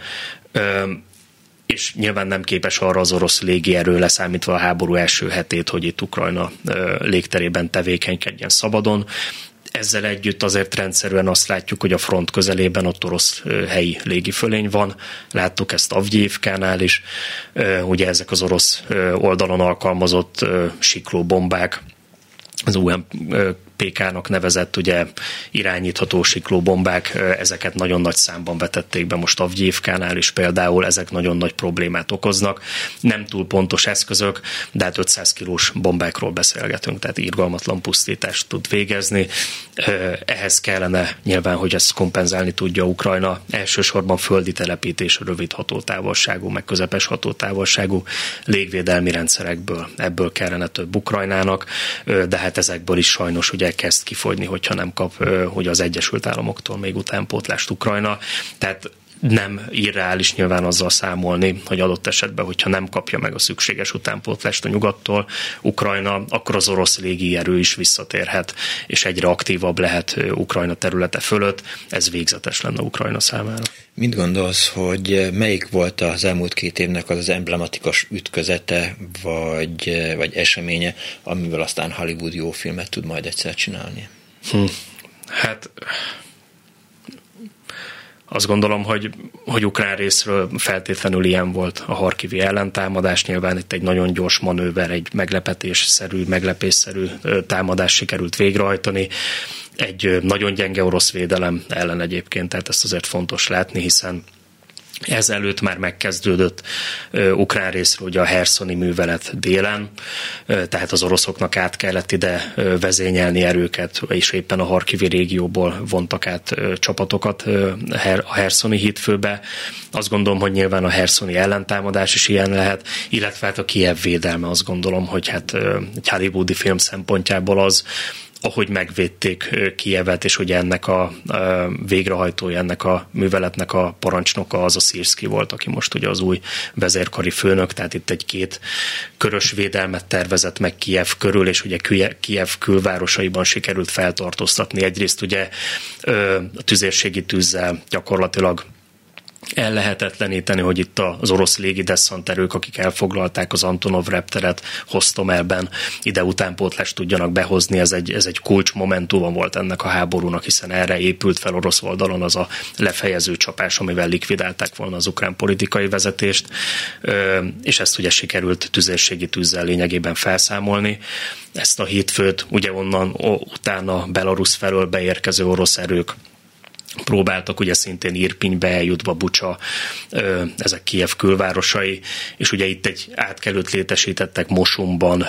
És nyilván nem képes arra az orosz légierő leszámítva a háború első hetét, hogy itt Ukrajna légterében tevékenykedjen szabadon ezzel együtt azért rendszerűen azt látjuk, hogy a front közelében ott orosz helyi légifölény van. Láttuk ezt Avgyívkánál is. Ugye ezek az orosz oldalon alkalmazott siklóbombák, az PK-nak nevezett ugye irányítható siklóbombák, ezeket nagyon nagy számban vetették be most Avgyívkánál is például, ezek nagyon nagy problémát okoznak. Nem túl pontos eszközök, de hát 500 kilós bombákról beszélgetünk, tehát írgalmatlan pusztítást tud végezni. Ehhez kellene nyilván, hogy ezt kompenzálni tudja Ukrajna, elsősorban földi telepítés, rövid hatótávolságú, meg közepes hatótávolságú légvédelmi rendszerekből. Ebből kellene több Ukrajnának, de hát ezekből is sajnos ugye kezd kifogyni, hogyha nem kap hogy az Egyesült Államoktól még utánpótlást Ukrajna. Tehát nem irreális nyilván azzal számolni, hogy adott esetben, hogyha nem kapja meg a szükséges utánpótlást a nyugattól Ukrajna, akkor az orosz légierő is visszatérhet, és egyre aktívabb lehet Ukrajna területe fölött. Ez végzetes lenne Ukrajna számára. Mit gondolsz, hogy melyik volt az elmúlt két évnek az az emblematikus ütközete, vagy, vagy eseménye, amivel aztán Hollywood jó filmet tud majd egyszer csinálni? Hm. Hát azt gondolom, hogy, hogy ukrán részről feltétlenül ilyen volt a harkivi ellentámadás. Nyilván itt egy nagyon gyors manőver, egy meglepetésszerű, meglepésszerű támadás sikerült végrehajtani. Egy nagyon gyenge orosz védelem ellen egyébként, tehát ezt azért fontos látni, hiszen Ezelőtt már megkezdődött uh, ukrán részről ugye a Herszoni művelet délen, uh, tehát az oroszoknak át kellett ide uh, vezényelni erőket, és éppen a Harkivi régióból vontak át uh, csapatokat uh, a Herszoni hídfőbe. Azt gondolom, hogy nyilván a Herszoni ellentámadás is ilyen lehet, illetve hát a Kiev védelme azt gondolom, hogy hát uh, egy hollywoodi film szempontjából az, ahogy megvédték Kievet, és ugye ennek a, végrehajtója, ennek a műveletnek a parancsnoka az a Szírszki volt, aki most ugye az új vezérkari főnök, tehát itt egy két körös védelmet tervezett meg Kiev körül, és ugye Kiev külvárosaiban sikerült feltartóztatni. Egyrészt ugye a tüzérségi tűzzel gyakorlatilag ellehetetleníteni, hogy itt az orosz légideszanterők, akik elfoglalták az Antonov repteret Hostomelben, ide utánpótlást tudjanak behozni, ez egy, ez egy kulcs momentuma volt ennek a háborúnak, hiszen erre épült fel orosz oldalon az a lefejező csapás, amivel likvidálták volna az ukrán politikai vezetést, és ezt ugye sikerült tüzérségi tűzzel lényegében felszámolni. Ezt a hétfőt ugye onnan utána Belarus felől beérkező orosz erők próbáltak ugye szintén Irpinybe eljutva Bucsa, ezek Kiev külvárosai, és ugye itt egy átkelőt létesítettek Mosumban,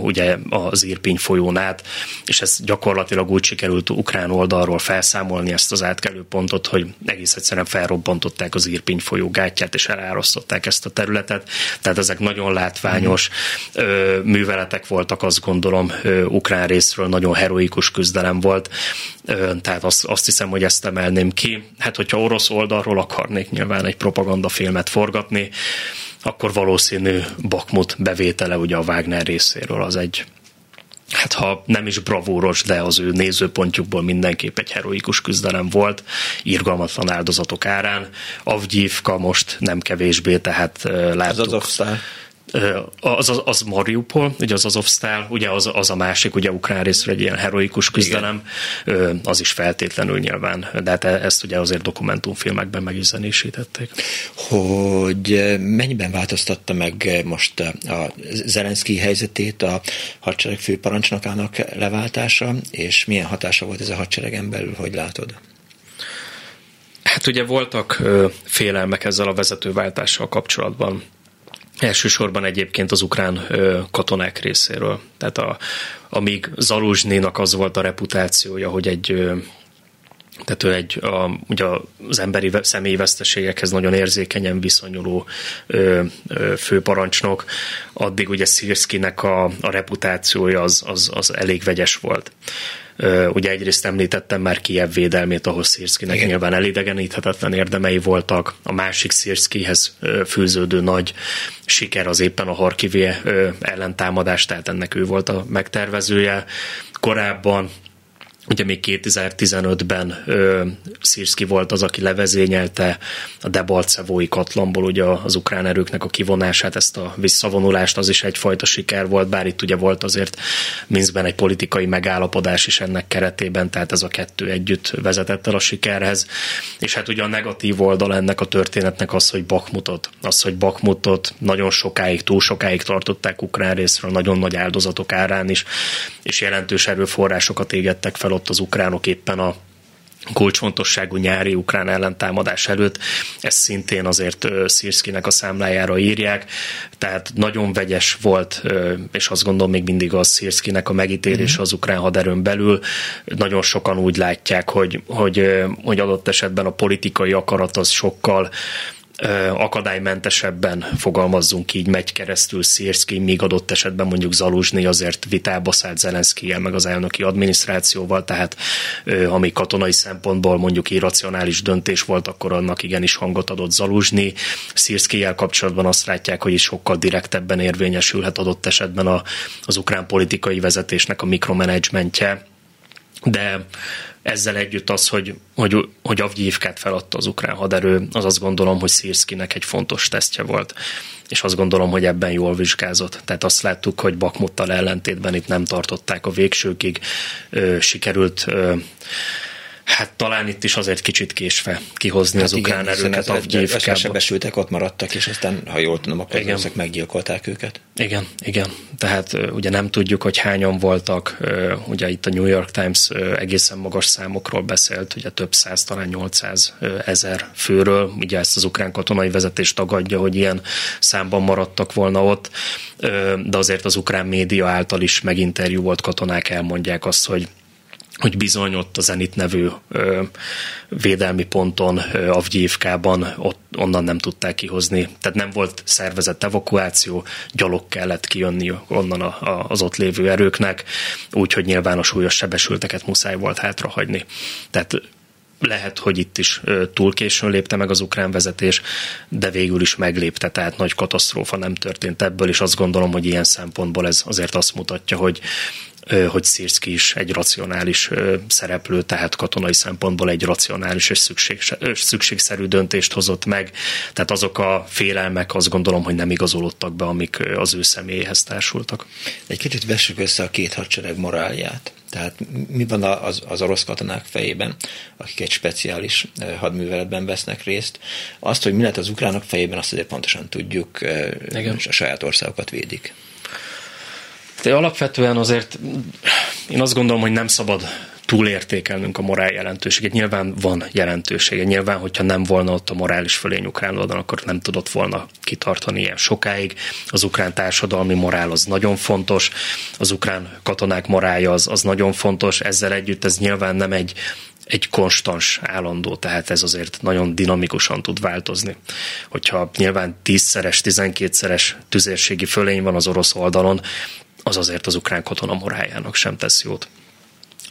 ugye az Irpiny folyón át, és ez gyakorlatilag úgy sikerült ukrán oldalról felszámolni ezt az átkelő pontot, hogy egész egyszerűen felrobbantották az Irpiny folyó gátját, és elárasztották ezt a területet. Tehát ezek nagyon látványos mm. műveletek voltak, azt gondolom, ukrán részről nagyon heroikus küzdelem volt. Tehát azt, azt hiszem, hogy ezt emel emelném ki. Hát, hogyha orosz oldalról akarnék nyilván egy propagandafilmet forgatni, akkor valószínű Bakmut bevétele ugye a Wagner részéről az egy hát ha nem is bravúros, de az ő nézőpontjukból mindenképp egy heroikus küzdelem volt, írgalmatlan áldozatok árán. Avgyívka most nem kevésbé, tehát láttuk. Az az, az, az Mariupol, ugye az Azovsztál, ugye az, az a másik, ugye ukrán részről egy ilyen heroikus küzdelem, Igen. az is feltétlenül nyilván, de hát ezt ugye azért dokumentumfilmekben meg is zenésítették. Hogy mennyiben változtatta meg most a Zelenszky helyzetét a hadsereg főparancsnokának leváltása, és milyen hatása volt ez a hadseregen belül, hogy látod? Hát ugye voltak ö, félelmek ezzel a vezetőváltással kapcsolatban. Elsősorban egyébként az ukrán katonák részéről. Tehát a, amíg Zaluzsnénak az volt a reputációja, hogy egy tehát ő egy, a, ugye az emberi személyi veszteségekhez nagyon érzékenyen viszonyuló ö, ö, főparancsnok, addig ugye Szirszkinek a, a reputációja az, az, az elég vegyes volt. Ugye egyrészt említettem már Kiev védelmét, ahol Szirszkinek Igen. nyilván elidegeníthetetlen érdemei voltak. A másik Szirszkihez fűződő nagy siker az éppen a Harkivi ellentámadás, tehát ennek ő volt a megtervezője. Korábban Ugye még 2015-ben Szirszki volt az, aki levezényelte a Debalcevói katlamból ugye az ukrán erőknek a kivonását, ezt a visszavonulást, az is egyfajta siker volt, bár itt ugye volt azért Minskben egy politikai megállapodás is ennek keretében, tehát ez a kettő együtt vezetett el a sikerhez. És hát ugye a negatív oldal ennek a történetnek az, hogy Bakmutot, az, hogy Bakmutot nagyon sokáig, túl sokáig tartották ukrán részről, nagyon nagy áldozatok árán is, és jelentős erőforrásokat égettek fel ott az ukránok éppen a kulcsfontosságú nyári ukrán ellentámadás előtt. Ezt szintén azért Szirszkinek a számlájára írják, tehát nagyon vegyes volt, és azt gondolom még mindig az Szirszkinek a megítélés mhm. az ukrán haderőn belül. Nagyon sokan úgy látják, hogy, hogy, hogy adott esetben a politikai akarat az sokkal akadálymentesebben fogalmazzunk így, megy keresztül Szirszki, míg adott esetben mondjuk Zaluzsni azért vitába szállt Zelenszkijel, meg az elnöki adminisztrációval, tehát ami katonai szempontból mondjuk irracionális döntés volt, akkor annak igenis hangot adott Zaluzsni. Szirszkijel kapcsolatban azt látják, hogy is sokkal direktebben érvényesülhet adott esetben a, az ukrán politikai vezetésnek a mikromanagementje, de ezzel együtt az, hogy, hogy, hogy Avgyívkát feladta az ukrán haderő, az azt gondolom, hogy Szirszkinek egy fontos tesztje volt és azt gondolom, hogy ebben jól vizsgázott. Tehát azt láttuk, hogy Bakmuttal ellentétben itt nem tartották a végsőkig, ö, sikerült ö, Hát talán itt is azért kicsit késve kihozni hát az igen, ukrán erőket Avgyívkába. sebesültek, ott maradtak, és aztán, ha jól tudom, akkor igen. meggyilkolták őket. Igen, igen. Tehát ugye nem tudjuk, hogy hányan voltak. Ugye itt a New York Times egészen magas számokról beszélt, ugye több száz, talán 800 ezer főről. Ugye ezt az ukrán katonai vezetés tagadja, hogy ilyen számban maradtak volna ott. De azért az ukrán média által is meginterjú volt katonák elmondják azt, hogy hogy bizony ott a Zenit nevű ö, védelmi ponton, ö, Avgyívkában, ott onnan nem tudták kihozni. Tehát nem volt szervezett evakuáció, gyalog kellett kijönni onnan a, a, az ott lévő erőknek, úgyhogy nyilván a súlyos sebesülteket muszáj volt hátrahagyni. Tehát lehet, hogy itt is túl későn lépte meg az ukrán vezetés, de végül is meglépte, tehát nagy katasztrófa nem történt ebből, és azt gondolom, hogy ilyen szempontból ez azért azt mutatja, hogy hogy Szirszki is egy racionális szereplő, tehát katonai szempontból egy racionális és szükség, szükségszerű döntést hozott meg. Tehát azok a félelmek azt gondolom, hogy nem igazolódtak be, amik az ő személyéhez társultak. Egy kicsit vessük össze a két hadsereg morálját. Tehát mi van az, az orosz katonák fejében, akik egy speciális hadműveletben vesznek részt. Azt, hogy mi lett az ukránok fejében, azt azért pontosan tudjuk, Igen. és a saját országokat védik. De alapvetően azért én azt gondolom, hogy nem szabad túlértékelnünk a morál jelentőséget. Nyilván van jelentősége. Nyilván, hogyha nem volna ott a morális fölény ukrán oldalon, akkor nem tudott volna kitartani ilyen sokáig. Az ukrán társadalmi morál az nagyon fontos, az ukrán katonák morálja az, az nagyon fontos. Ezzel együtt ez nyilván nem egy egy konstans, állandó, tehát ez azért nagyon dinamikusan tud változni. Hogyha nyilván tízszeres, tizenkétszeres tüzérségi fölény van az orosz oldalon, az azért az ukrán katona morájának sem tesz jót.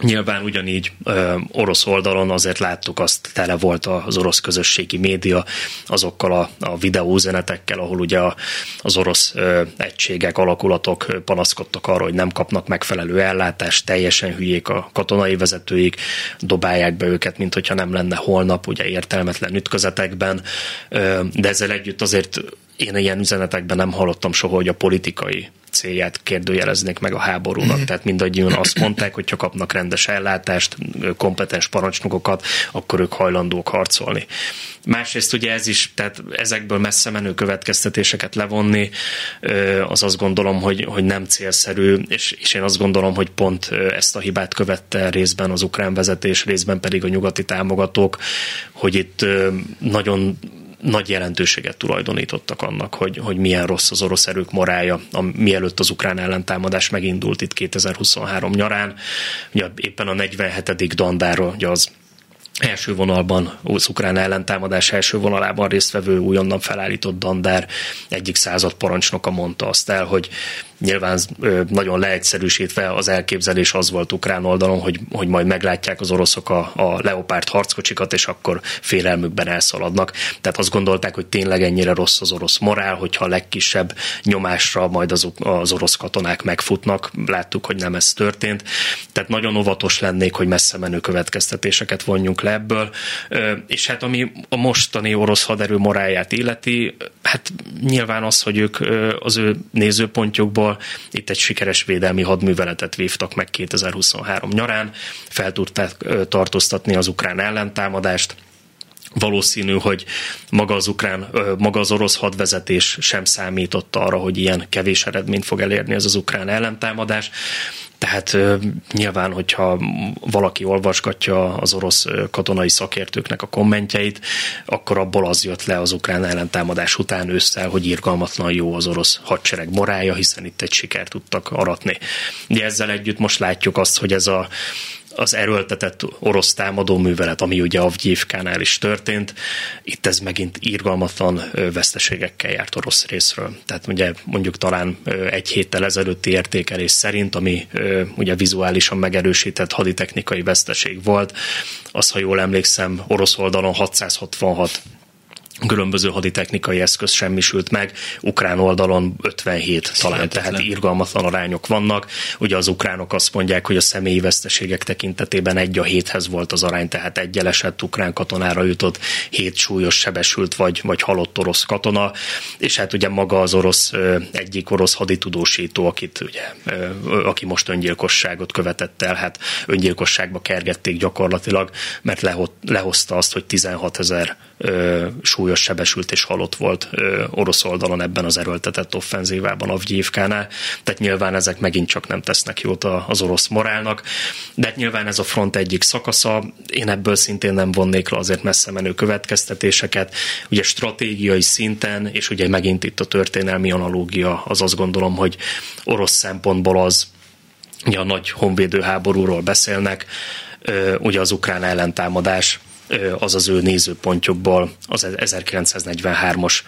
Nyilván ugyanígy ö, orosz oldalon azért láttuk, azt tele volt az orosz közösségi média azokkal a, a videóüzenetekkel, ahol ugye a, az orosz ö, egységek, alakulatok panaszkodtak arra, hogy nem kapnak megfelelő ellátást, teljesen hülyék a katonai vezetőik, dobálják be őket, mint hogyha nem lenne holnap, ugye értelmetlen ütközetekben, ö, de ezzel együtt azért én ilyen üzenetekben nem hallottam soha, hogy a politikai célját kérdőjeleznék meg a háborúnak. Tehát mindannyian azt mondták, hogy ha kapnak rendes ellátást, kompetens parancsnokokat, akkor ők hajlandók harcolni. Másrészt ugye ez is, tehát ezekből messze menő következtetéseket levonni, az azt gondolom, hogy, hogy nem célszerű, és, és én azt gondolom, hogy pont ezt a hibát követte részben az ukrán vezetés, részben pedig a nyugati támogatók, hogy itt nagyon nagy jelentőséget tulajdonítottak annak, hogy, hogy milyen rossz az orosz erők morája, a, mielőtt az ukrán ellentámadás megindult itt 2023 nyarán. Ugye éppen a 47. dandáról, ugye az első vonalban, ukrán ellentámadás első vonalában résztvevő újonnan felállított Dandár egyik század parancsnoka mondta azt el, hogy Nyilván nagyon leegyszerűsítve az elképzelés az volt ukrán oldalon, hogy, hogy majd meglátják az oroszok a, a leopárt harckocsikat, és akkor félelmükben elszaladnak. Tehát azt gondolták, hogy tényleg ennyire rossz az orosz morál, hogyha a legkisebb nyomásra majd az, az orosz katonák megfutnak. Láttuk, hogy nem ez történt. Tehát nagyon óvatos lennék, hogy messze menő következtetéseket vonjunk le ebből. És hát ami a mostani orosz haderő morálját illeti, hát nyilván az, hogy ők az ő nézőpontjukból itt egy sikeres védelmi hadműveletet vívtak meg 2023 nyarán, fel tudták tartóztatni az ukrán ellentámadást, valószínű, hogy maga az ukrán, maga az orosz hadvezetés sem számította arra, hogy ilyen kevés eredményt fog elérni ez az ukrán ellentámadás. Tehát nyilván, hogyha valaki olvasgatja az orosz katonai szakértőknek a kommentjeit, akkor abból az jött le az ukrán ellentámadás után ősszel, hogy irgalmatlan jó az orosz hadsereg morája, hiszen itt egy sikert tudtak aratni. De ezzel együtt most látjuk azt, hogy ez a az erőltetett orosz támadó művelet, ami ugye Avgyívkánál is történt, itt ez megint írgalmatlan veszteségekkel járt orosz részről. Tehát ugye mondjuk talán egy héttel ezelőtti értékelés szerint, ami ugye vizuálisan megerősített haditechnikai veszteség volt, az, ha jól emlékszem, orosz oldalon 666 különböző haditechnikai eszköz semmisült meg, ukrán oldalon 57 talán, Hihetetlen. tehát írgalmatlan arányok vannak. Ugye az ukránok azt mondják, hogy a személyi veszteségek tekintetében egy a héthez volt az arány, tehát egy elesett ukrán katonára jutott, hét súlyos sebesült vagy, vagy halott orosz katona, és hát ugye maga az orosz, egyik orosz haditudósító, akit ugye, aki most öngyilkosságot követett el, hát öngyilkosságba kergették gyakorlatilag, mert lehozta azt, hogy 16 ezer súlyos sebesült és halott volt orosz oldalon ebben az erőltetett offenzívában Avgyívkánál. Tehát nyilván ezek megint csak nem tesznek jót az orosz morálnak, de hát nyilván ez a front egyik szakasza, én ebből szintén nem vonnék le azért messze menő következtetéseket. Ugye stratégiai szinten, és ugye megint itt a történelmi analógia, az azt gondolom, hogy orosz szempontból az, ugye a nagy honvédő háborúról beszélnek, ugye az ukrán ellentámadás az az ő nézőpontjukból az 1943-as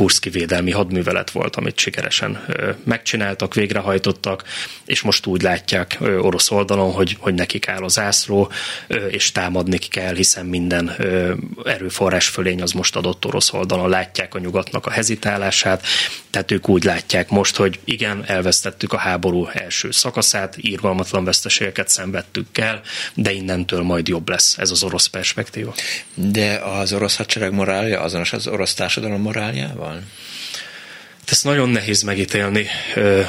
Kurszki védelmi hadművelet volt, amit sikeresen megcsináltak, végrehajtottak, és most úgy látják orosz oldalon, hogy, hogy nekik áll az zászló, és támadni kell, hiszen minden erőforrás fölény az most adott orosz oldalon. Látják a nyugatnak a hezitálását, tehát ők úgy látják most, hogy igen, elvesztettük a háború első szakaszát, írgalmatlan veszteségeket szenvedtük el, de innentől majd jobb lesz ez az orosz perspektíva. De az orosz hadsereg morálja azonos az orosz társadalom moráljával? Ezt nagyon nehéz megítélni.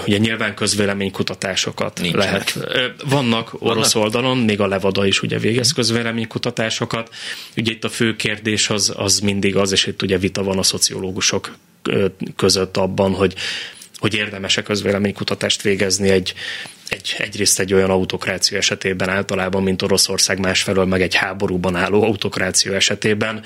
Ugye nyilván közvéleménykutatásokat Nincsenek. lehet. Vannak orosz Vannak? oldalon, még a Levada is ugye végez közvéleménykutatásokat. Ugye itt a fő kérdés az, az mindig az, és itt ugye vita van a szociológusok között abban, hogy hogy érdemes-e közvéleménykutatást végezni egy, egy, egyrészt egy olyan autokrácia esetében általában, mint Oroszország, másfelől meg egy háborúban álló autokrácia esetében,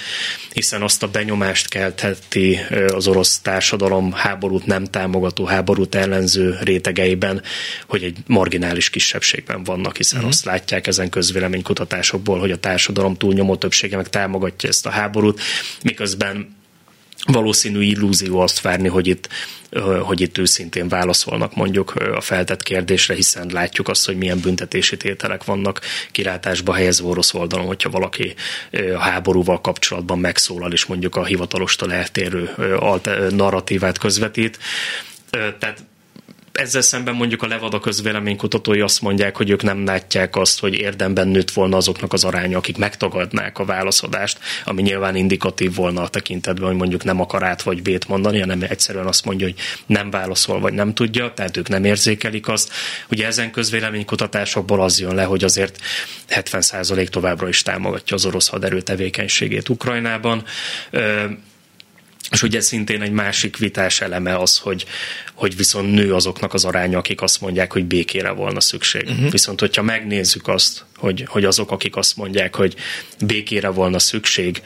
hiszen azt a benyomást keltheti az orosz társadalom háborút nem támogató, háborút ellenző rétegeiben, hogy egy marginális kisebbségben vannak, hiszen uh-huh. azt látják ezen közvéleménykutatásokból, hogy a társadalom túlnyomó többsége meg támogatja ezt a háborút, miközben valószínű illúzió azt várni, hogy itt, hogy itt őszintén válaszolnak mondjuk a feltett kérdésre, hiszen látjuk azt, hogy milyen büntetési tételek vannak kirátásba helyezve orosz oldalon, hogyha valaki a háborúval kapcsolatban megszólal, és mondjuk a hivatalostól eltérő narratívát közvetít. Tehát ezzel szemben mondjuk a Levada közvéleménykutatói azt mondják, hogy ők nem látják azt, hogy érdemben nőtt volna azoknak az aránya, akik megtagadnák a válaszadást, ami nyilván indikatív volna a tekintetben, hogy mondjuk nem akar át vagy bét mondani, hanem egyszerűen azt mondja, hogy nem válaszol vagy nem tudja, tehát ők nem érzékelik azt. Ugye ezen közvéleménykutatásokból az jön le, hogy azért 70% továbbra is támogatja az orosz haderő tevékenységét Ukrajnában. És ugye szintén egy másik vitás eleme az, hogy, hogy viszont nő azoknak az aránya, akik azt mondják, hogy békére volna szükség. Uh-huh. Viszont, hogyha megnézzük azt, hogy, hogy azok, akik azt mondják, hogy békére volna szükség,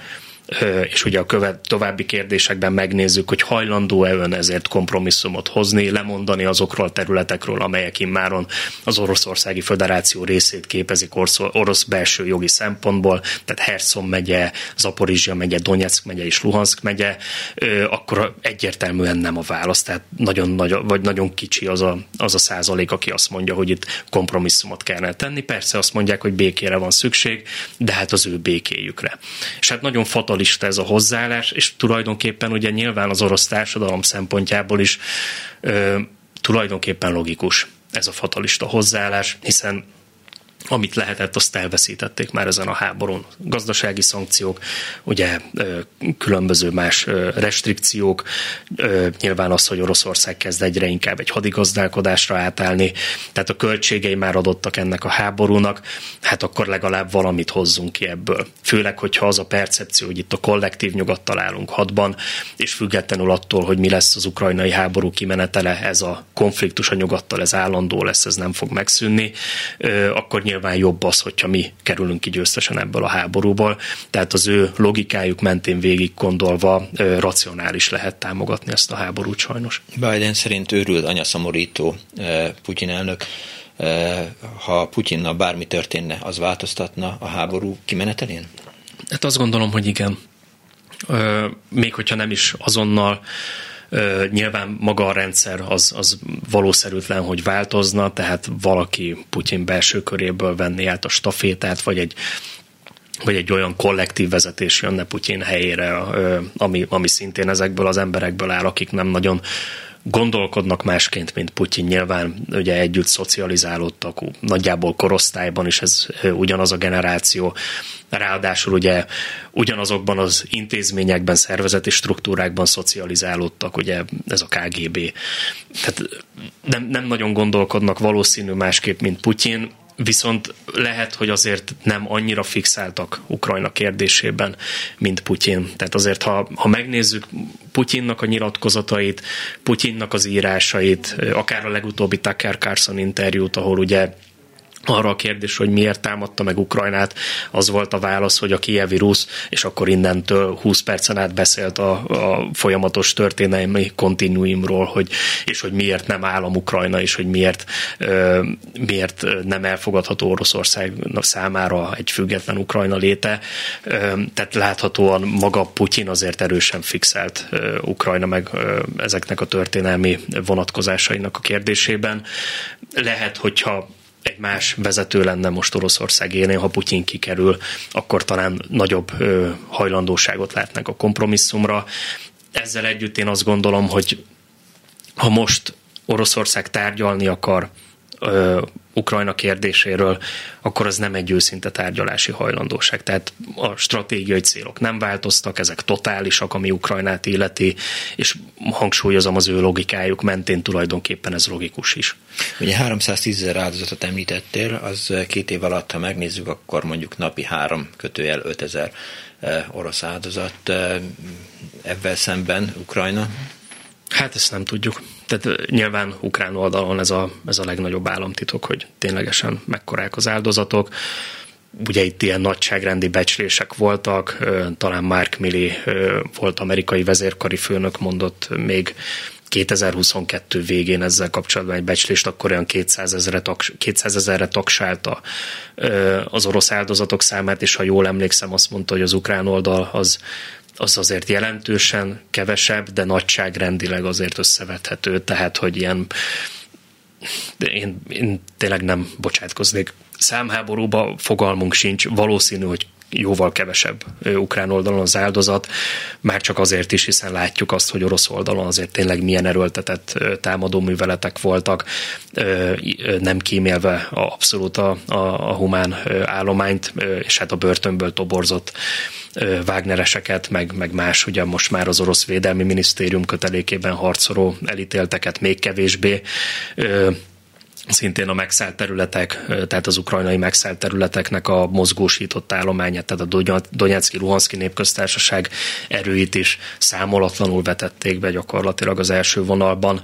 és ugye a követ, további kérdésekben megnézzük, hogy hajlandó-e ön ezért kompromisszumot hozni, lemondani azokról a területekről, amelyek immáron az Oroszországi Föderáció részét képezik orosz, orosz belső jogi szempontból, tehát Herson megye, Zaporizsia megye, Donetsk megye és Luhansk megye, akkor egyértelműen nem a válasz, tehát nagyon, nagy, vagy nagyon kicsi az a, az a százalék, aki azt mondja, hogy itt kompromisszumot kellene tenni. Persze azt mondják, hogy békére van szükség, de hát az ő békéjükre. És hát nagyon fatalista ez a hozzáállás, és tulajdonképpen ugye nyilván az orosz társadalom szempontjából is ö, tulajdonképpen logikus ez a fatalista hozzáállás, hiszen amit lehetett, azt elveszítették már ezen a háborún. Gazdasági szankciók, ugye különböző más restrikciók, nyilván az, hogy Oroszország kezd egyre inkább egy hadigazdálkodásra átállni, tehát a költségei már adottak ennek a háborúnak, hát akkor legalább valamit hozzunk ki ebből. Főleg, hogyha az a percepció, hogy itt a kollektív nyugat találunk hadban, és függetlenül attól, hogy mi lesz az ukrajnai háború kimenetele, ez a konfliktus a nyugattal, ez állandó lesz, ez nem fog megszűnni, akkor nyilván jobb az, hogyha mi kerülünk ki győztesen ebből a háborúból. Tehát az ő logikájuk mentén végig gondolva racionális lehet támogatni ezt a háborút sajnos. Biden szerint őrült anyaszamorító Putyin elnök. Ha Putyinnal bármi történne, az változtatna a háború kimenetelén? Hát azt gondolom, hogy igen. Még hogyha nem is azonnal Nyilván maga a rendszer az, az valószerűtlen, hogy változna, tehát valaki Putyin belső köréből venni át a stafétát, vagy egy vagy egy olyan kollektív vezetés jönne Putyin helyére, ami, ami szintén ezekből az emberekből áll, akik nem nagyon gondolkodnak másként, mint Putyin. Nyilván ugye együtt szocializálódtak, nagyjából korosztályban is ez ugyanaz a generáció. Ráadásul ugye ugyanazokban az intézményekben, szervezeti struktúrákban szocializálódtak, ugye ez a KGB. Tehát nem, nem nagyon gondolkodnak valószínű másképp, mint Putyin viszont lehet, hogy azért nem annyira fixáltak Ukrajna kérdésében, mint Putyin. Tehát azért, ha, ha megnézzük Putyinnak a nyilatkozatait, Putyinnak az írásait, akár a legutóbbi Tucker Carlson interjút, ahol ugye arra a kérdés, hogy miért támadta meg Ukrajnát, az volt a válasz, hogy a kievi rusz, és akkor innentől 20 percen át beszélt a, a folyamatos történelmi kontinuumról, hogy, és hogy miért nem állam Ukrajna, és hogy miért, ö, miért nem elfogadható Oroszország számára egy független Ukrajna léte. Ö, tehát láthatóan maga Putyin azért erősen fixált ö, Ukrajna meg ö, ezeknek a történelmi vonatkozásainak a kérdésében. Lehet, hogyha egy más vezető lenne most Oroszország élén, ha Putyin kikerül, akkor talán nagyobb ö, hajlandóságot látnánk a kompromisszumra. Ezzel együtt én azt gondolom, hogy ha most Oroszország tárgyalni akar ö, Ukrajna kérdéséről, akkor az nem egy őszinte tárgyalási hajlandóság. Tehát a stratégiai célok nem változtak, ezek totálisak, ami Ukrajnát illeti, és hangsúlyozom az ő logikájuk mentén tulajdonképpen ez logikus is. Ugye 310 ezer áldozatot említettél, az két év alatt, ha megnézzük, akkor mondjuk napi három kötőjel 5 ezer orosz áldozat. Ebben szemben Ukrajna Hát ezt nem tudjuk. Tehát nyilván ukrán oldalon ez a, ez a legnagyobb államtitok, hogy ténylegesen mekkorák az áldozatok. Ugye itt ilyen nagyságrendi becslések voltak, talán Mark Milley volt amerikai vezérkari főnök, mondott még 2022 végén ezzel kapcsolatban egy becslést, akkor olyan 200 ezerre, taks, 200 ezerre taksálta az orosz áldozatok számát, és ha jól emlékszem, azt mondta, hogy az ukrán oldal az az azért jelentősen kevesebb, de nagyságrendileg azért összevethető, tehát hogy ilyen de én, én tényleg nem bocsátkoznék. Számháborúba, fogalmunk sincs, valószínű, hogy jóval kevesebb ukrán oldalon az áldozat, már csak azért is, hiszen látjuk azt, hogy orosz oldalon azért tényleg milyen erőltetett támadó műveletek voltak, nem kímélve abszolút a, a, a humán állományt, és hát a börtönből toborzott Wagnereseket, meg, meg más, ugye most már az orosz védelmi minisztérium kötelékében harcoló elítélteket még kevésbé szintén a megszállt területek, tehát az ukrajnai megszállt területeknek a mozgósított állományát, tehát a Donetszki Luhanszki népköztársaság erőit is számolatlanul vetették be gyakorlatilag az első vonalban.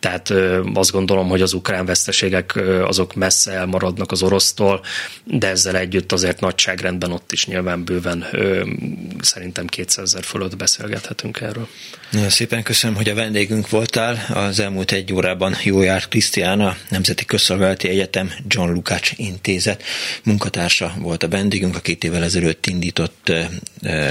Tehát azt gondolom, hogy az ukrán veszteségek azok messze elmaradnak az orosztól, de ezzel együtt azért nagyságrendben ott is nyilván bőven szerintem 200 ezer fölött beszélgethetünk erről. Nagyon szépen köszönöm, hogy a vendégünk voltál. Az elmúlt egy órában jó jár Krisztiána, Nemzeti Közszolgálati Egyetem John Lukács Intézet munkatársa volt a vendégünk, a két évvel ezelőtt indított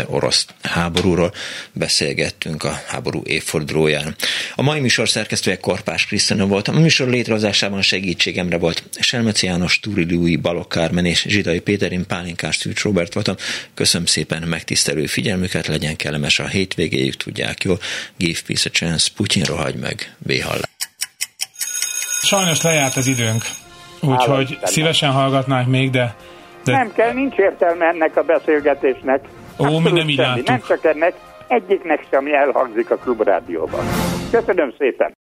orosz háborúról beszélgettünk a háború évfordulóján. A mai műsor szerkesztője Korpás Krisztina volt. A műsor létrehozásában segítségemre volt Selmeci János, Túri Lúi, Balok Kármen és Zsidai Péterin Pálinkás Szűcs Robert voltam. Köszönöm szépen megtisztelő figyelmüket, legyen kellemes a hétvégéjük, tudják jól. Give peace a chance, Putyin rohagy meg, béhallás. Sajnos lejárt az időnk, úgyhogy szívesen hallgatnánk még, de, de... Nem kell, nincs értelme ennek a beszélgetésnek. Ó, mi nem így Nem csak ennek, egyiknek sem elhangzik a klubrádióban. Köszönöm szépen!